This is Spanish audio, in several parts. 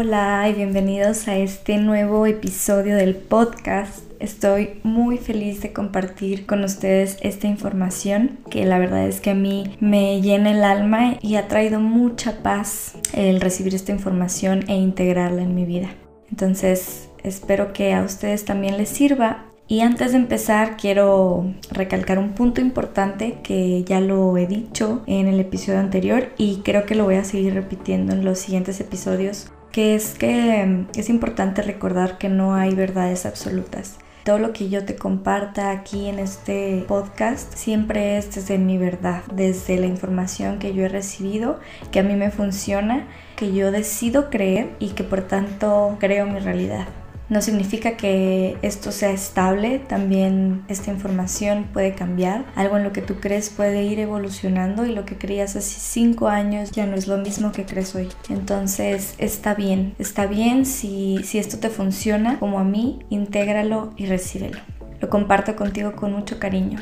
Hola y bienvenidos a este nuevo episodio del podcast. Estoy muy feliz de compartir con ustedes esta información que la verdad es que a mí me llena el alma y ha traído mucha paz el recibir esta información e integrarla en mi vida. Entonces espero que a ustedes también les sirva y antes de empezar quiero recalcar un punto importante que ya lo he dicho en el episodio anterior y creo que lo voy a seguir repitiendo en los siguientes episodios que es que mm, es importante recordar que no hay verdades absolutas. Todo lo que yo te comparta aquí en este podcast siempre es desde mi verdad, desde la información que yo he recibido, que a mí me funciona, que yo decido creer y que por tanto creo mi realidad. No significa que esto sea estable, también esta información puede cambiar. Algo en lo que tú crees puede ir evolucionando y lo que creías hace cinco años ya no es lo mismo que crees hoy. Entonces está bien, está bien si, si esto te funciona como a mí, intégralo y recíbelo. Lo comparto contigo con mucho cariño.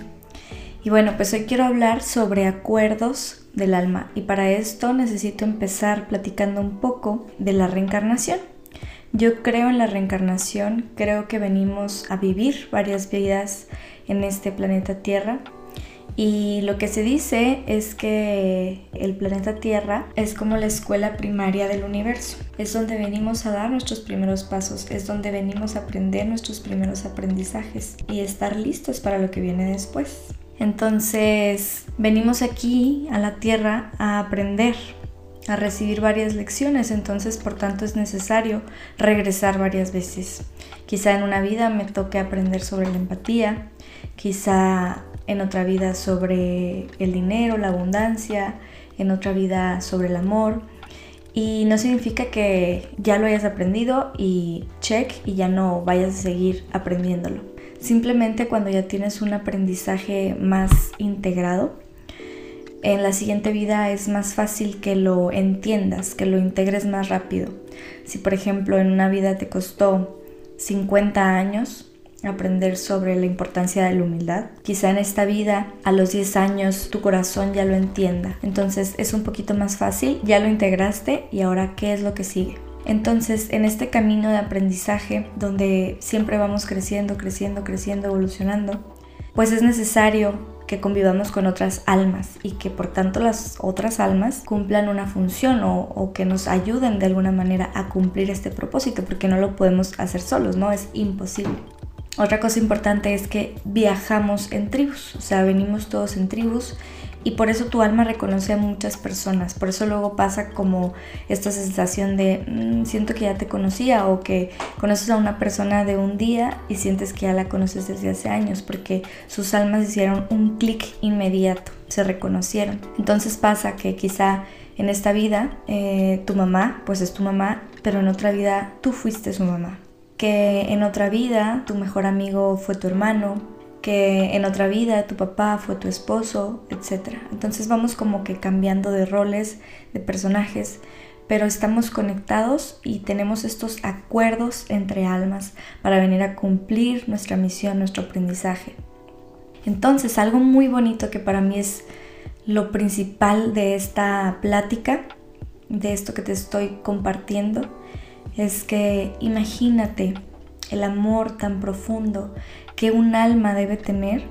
Y bueno, pues hoy quiero hablar sobre acuerdos del alma y para esto necesito empezar platicando un poco de la reencarnación. Yo creo en la reencarnación, creo que venimos a vivir varias vidas en este planeta Tierra. Y lo que se dice es que el planeta Tierra es como la escuela primaria del universo. Es donde venimos a dar nuestros primeros pasos, es donde venimos a aprender nuestros primeros aprendizajes y estar listos para lo que viene después. Entonces, venimos aquí a la Tierra a aprender, a recibir varias lecciones, entonces por tanto es necesario regresar varias veces. Quizá en una vida me toque aprender sobre la empatía, quizá en otra vida sobre el dinero, la abundancia, en otra vida sobre el amor. Y no significa que ya lo hayas aprendido y check y ya no vayas a seguir aprendiéndolo. Simplemente cuando ya tienes un aprendizaje más integrado, en la siguiente vida es más fácil que lo entiendas, que lo integres más rápido. Si por ejemplo en una vida te costó 50 años aprender sobre la importancia de la humildad, quizá en esta vida a los 10 años tu corazón ya lo entienda. Entonces es un poquito más fácil, ya lo integraste y ahora qué es lo que sigue. Entonces, en este camino de aprendizaje, donde siempre vamos creciendo, creciendo, creciendo, evolucionando, pues es necesario que convivamos con otras almas y que por tanto las otras almas cumplan una función o, que nos ayuden de alguna manera a cumplir este propósito, porque no lo podemos hacer solos, ¿no? Es imposible. Otra cosa importante es que viajamos en tribus, o sea, venimos todos en tribus y por eso tu alma reconoce a muchas personas. Por eso luego pasa como esta sensación de mm, siento que ya te conocía o que conoces a una persona de un día y sientes que ya la conoces desde hace años porque sus almas hicieron un clic inmediato, se reconocieron. Entonces pasa que quizá en esta vida eh, tu mamá pues es tu mamá, pero en otra vida tú fuiste su mamá. Que en otra vida tu mejor amigo fue tu hermano, que en otra vida tu papá fue tu esposo, etc. Entonces vamos como que cambiando de roles, de personajes, pero estamos conectados y tenemos estos acuerdos entre almas para venir a cumplir nuestra misión, nuestro aprendizaje. Entonces, algo muy bonito que para mí es lo principal de esta plática, de esto que te estoy compartiendo, es que imagínate el amor tan profundo que un alma debe tener,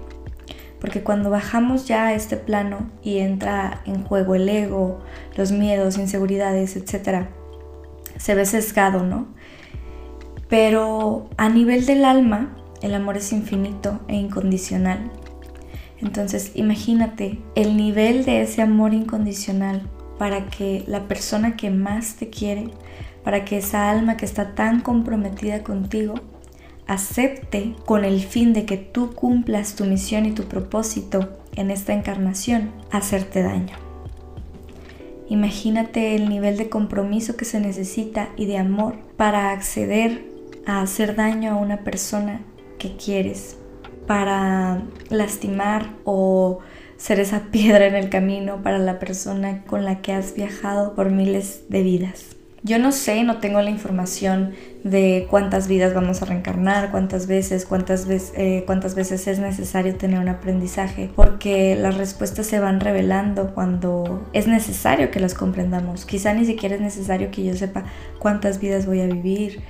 porque cuando bajamos ya a este plano y entra en juego el ego, los miedos, inseguridades, etc., se ve sesgado, ¿no? Pero a nivel del alma, el amor es infinito e incondicional. Entonces, imagínate el nivel de ese amor incondicional para que la persona que más te quiere, para que esa alma que está tan comprometida contigo, acepte con el fin de que tú cumplas tu misión y tu propósito en esta encarnación, hacerte daño. Imagínate el nivel de compromiso que se necesita y de amor para acceder a hacer daño a una persona que quieres, para lastimar o ser esa piedra en el camino para la persona con la que has viajado por miles de vidas. Yo no sé, no tengo la información de cuántas vidas vamos a reencarnar, cuántas veces, cuántas, veces, eh, cuántas veces es necesario tener un aprendizaje, porque las respuestas se van revelando cuando es necesario que las comprendamos. Quizá ni siquiera es necesario que yo sepa cuántas vidas voy a vivir,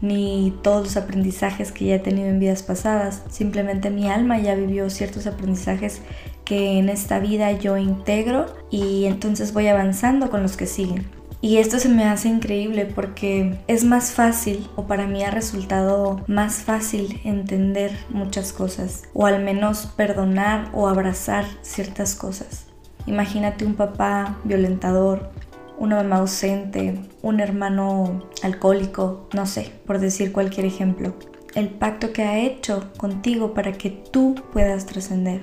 ni todos los aprendizajes que ya he tenido en vidas pasadas. Simplemente mi alma ya vivió ciertos aprendizajes que en esta vida yo integro y entonces voy avanzando con los que siguen. Y esto se me hace increíble porque es más fácil, o para mí ha resultado más fácil entender muchas cosas, o al menos perdonar o abrazar ciertas cosas. Imagínate un papá violentador, una mamá ausente, un hermano alcohólico, no sé, por decir cualquier ejemplo. El pacto que ha hecho contigo para que tú puedas trascender.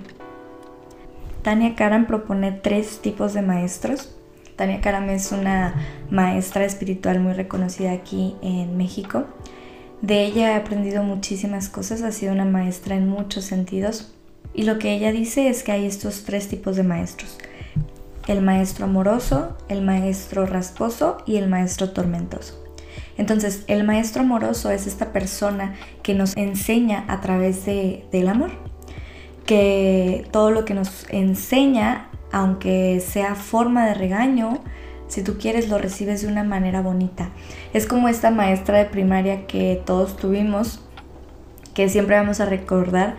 Tania Karan propone tres tipos de maestros Tania Karam es una maestra espiritual muy reconocida aquí en México. De ella he aprendido muchísimas cosas, ha sido una maestra en muchos sentidos. Y lo que ella dice es que hay estos tres tipos de maestros. El maestro amoroso, el maestro rasposo y el maestro tormentoso. Entonces, el maestro amoroso es esta persona que nos enseña a través de, del amor, que todo lo que nos enseña aunque sea forma de regaño, si tú quieres lo recibes de una manera bonita. Es como esta maestra de primaria que todos tuvimos, que siempre vamos a recordar,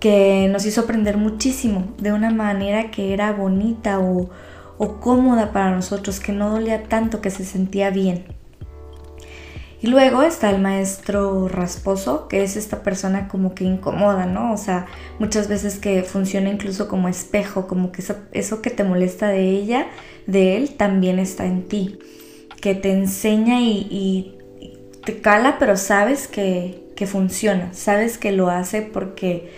que nos hizo aprender muchísimo de una manera que era bonita o, o cómoda para nosotros, que no dolía tanto, que se sentía bien. Y luego está el maestro rasposo, que es esta persona como que incomoda, ¿no? O sea, muchas veces que funciona incluso como espejo, como que eso, que te molesta de ella, de él, también está en ti. Que te enseña y, te cala, pero sabes que, que funciona, sabes que lo hace porque,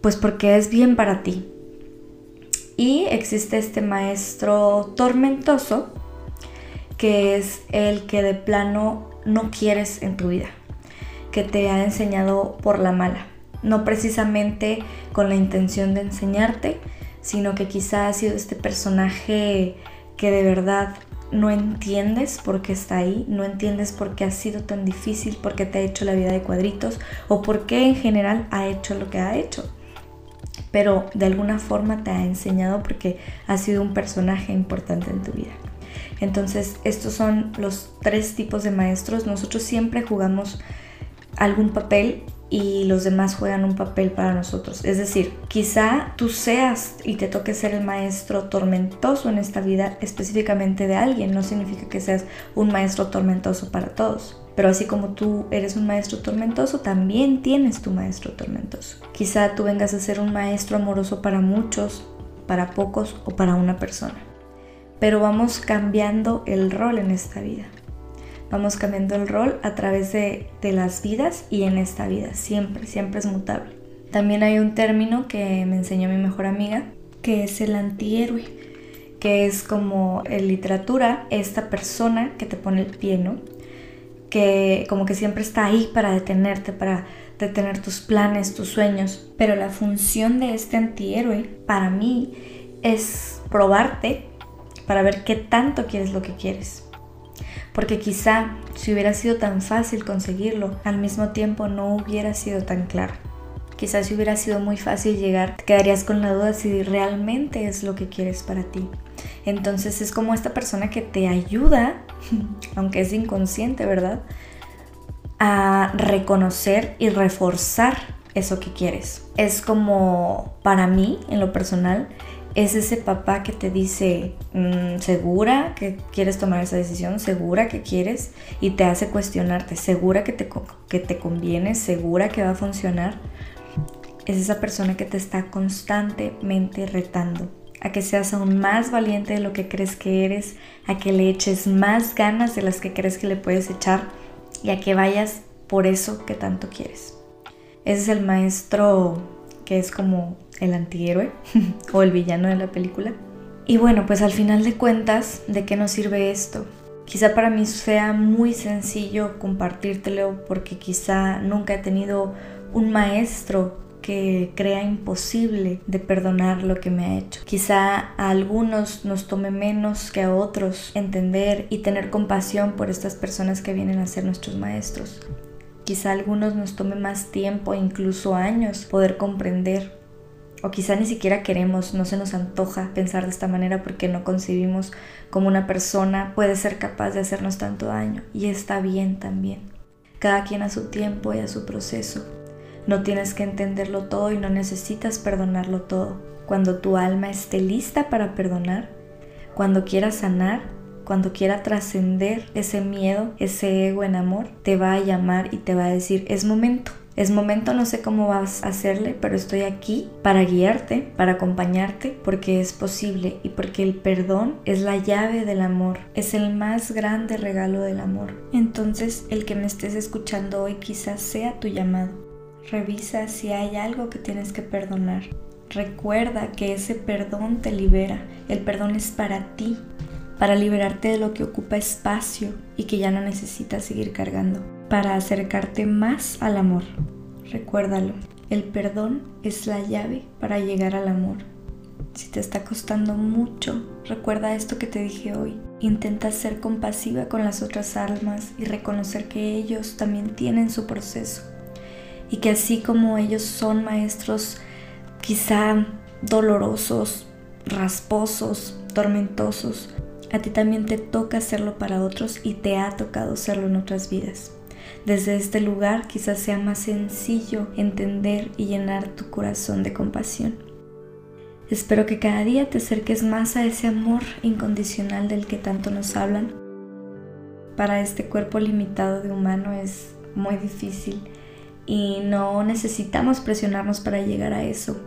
pues porque es bien para ti. Y existe este maestro tormentoso, que es el que de plano no quieres en tu vida, que te ha enseñado por la mala, no precisamente con la intención de enseñarte, sino que quizá ha sido este personaje que de verdad no entiendes por qué está ahí, no entiendes por qué ha sido tan difícil, por qué te ha hecho la vida de cuadritos o por qué en general ha hecho lo que ha hecho. Pero de alguna forma te ha enseñado porque ha sido un personaje importante en tu vida. Entonces, estos son los tres tipos de maestros. Nosotros siempre jugamos algún papel y los demás juegan un papel para nosotros. Es decir, quizá tú seas y te toque ser el maestro tormentoso en esta vida específicamente de alguien. No significa que seas un maestro tormentoso para todos. Pero así como tú eres un maestro tormentoso, también tienes tu maestro tormentoso. Quizá tú vengas a ser un maestro amoroso para muchos, para pocos o para una persona pero vamos cambiando el rol en esta vida. Vamos cambiando el rol a través de, las vidas y en esta vida, siempre, siempre es mutable. También hay un término que me enseñó mi mejor amiga, que es el antihéroe, que es como en literatura, esta persona que te pone el pie, ¿no? Que como que siempre está ahí para detenerte, para detener tus planes, tus sueños. Pero la función de este antihéroe, para mí, es probarte para ver qué tanto quieres lo que quieres. Porque quizá si hubiera sido tan fácil conseguirlo, al mismo tiempo no hubiera sido tan claro. Quizás si hubiera sido muy fácil llegar, te quedarías con la duda si realmente es lo que quieres para ti. Entonces es como esta persona que te ayuda, aunque es inconsciente, ¿verdad? A reconocer y reforzar eso que quieres. Es como para mí, en lo personal, es ese papá que te dice, mm, ¿segura que quieres tomar esa decisión? ¿Segura que quieres? Y te hace cuestionarte, ¿segura que te, que te conviene? ¿Segura que va a funcionar? Es esa persona que te está constantemente retando a que seas aún más valiente de lo que crees que eres, a que le eches más ganas de las que crees que le puedes echar y a que vayas por eso que tanto quieres. Ese es el maestro que es como el antihéroe o el villano de la película. Y bueno, pues al final de cuentas, ¿de qué nos sirve esto? Quizá para mí sea muy sencillo compartírtelo porque quizá nunca he tenido un maestro que crea imposible de perdonar lo que me ha hecho. Quizá a algunos nos tome menos que a otros entender y tener compasión por estas personas que vienen a ser nuestros maestros. Quizá a algunos nos tome más tiempo, incluso años, poder comprender. O quizá ni siquiera queremos, no se nos antoja pensar de esta manera porque no concebimos como una persona puede ser capaz de hacernos tanto daño. Y está bien también. Cada quien a su tiempo y a su proceso. No tienes que entenderlo todo y no necesitas perdonarlo todo. Cuando tu alma esté lista para perdonar, cuando quieras sanar, cuando quiera trascender ese miedo, ese ego en amor, te va a llamar y te va a decir, es momento. Es momento, no sé cómo vas a hacerle, pero estoy aquí para guiarte, para acompañarte, porque es posible y porque el perdón es la llave del amor, es el más grande regalo del amor. Entonces, el que me estés escuchando hoy quizás sea tu llamado. Revisa si hay algo que tienes que perdonar. Recuerda que ese perdón te libera. El perdón es para ti, para liberarte de lo que ocupa espacio y que ya no necesitas seguir cargando, para acercarte más al amor. Recuérdalo, el perdón es la llave para llegar al amor. Si te está costando mucho, recuerda esto que te dije hoy. Intenta ser compasiva con las otras almas y reconocer que ellos también tienen su proceso. Y que así como ellos son maestros quizá dolorosos, rasposos, tormentosos, a ti también te toca hacerlo para otros y te ha tocado hacerlo en otras vidas. Desde este lugar quizás sea más sencillo entender y llenar tu corazón de compasión. Espero que cada día te acerques más a ese amor incondicional del que tanto nos hablan. Para este cuerpo limitado de humano es muy difícil y no necesitamos presionarnos para llegar a eso.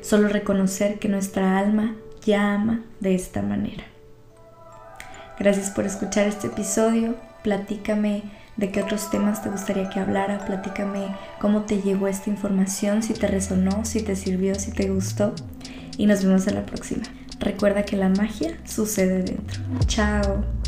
Solo reconocer que nuestra alma ya ama de esta manera. Gracias por escuchar este episodio. Platícame de qué otros temas te gustaría que hablara. Platícame cómo te llegó esta información, si te resonó, si te sirvió, si te gustó. Y nos vemos en la próxima. Recuerda que la magia sucede dentro. Chao.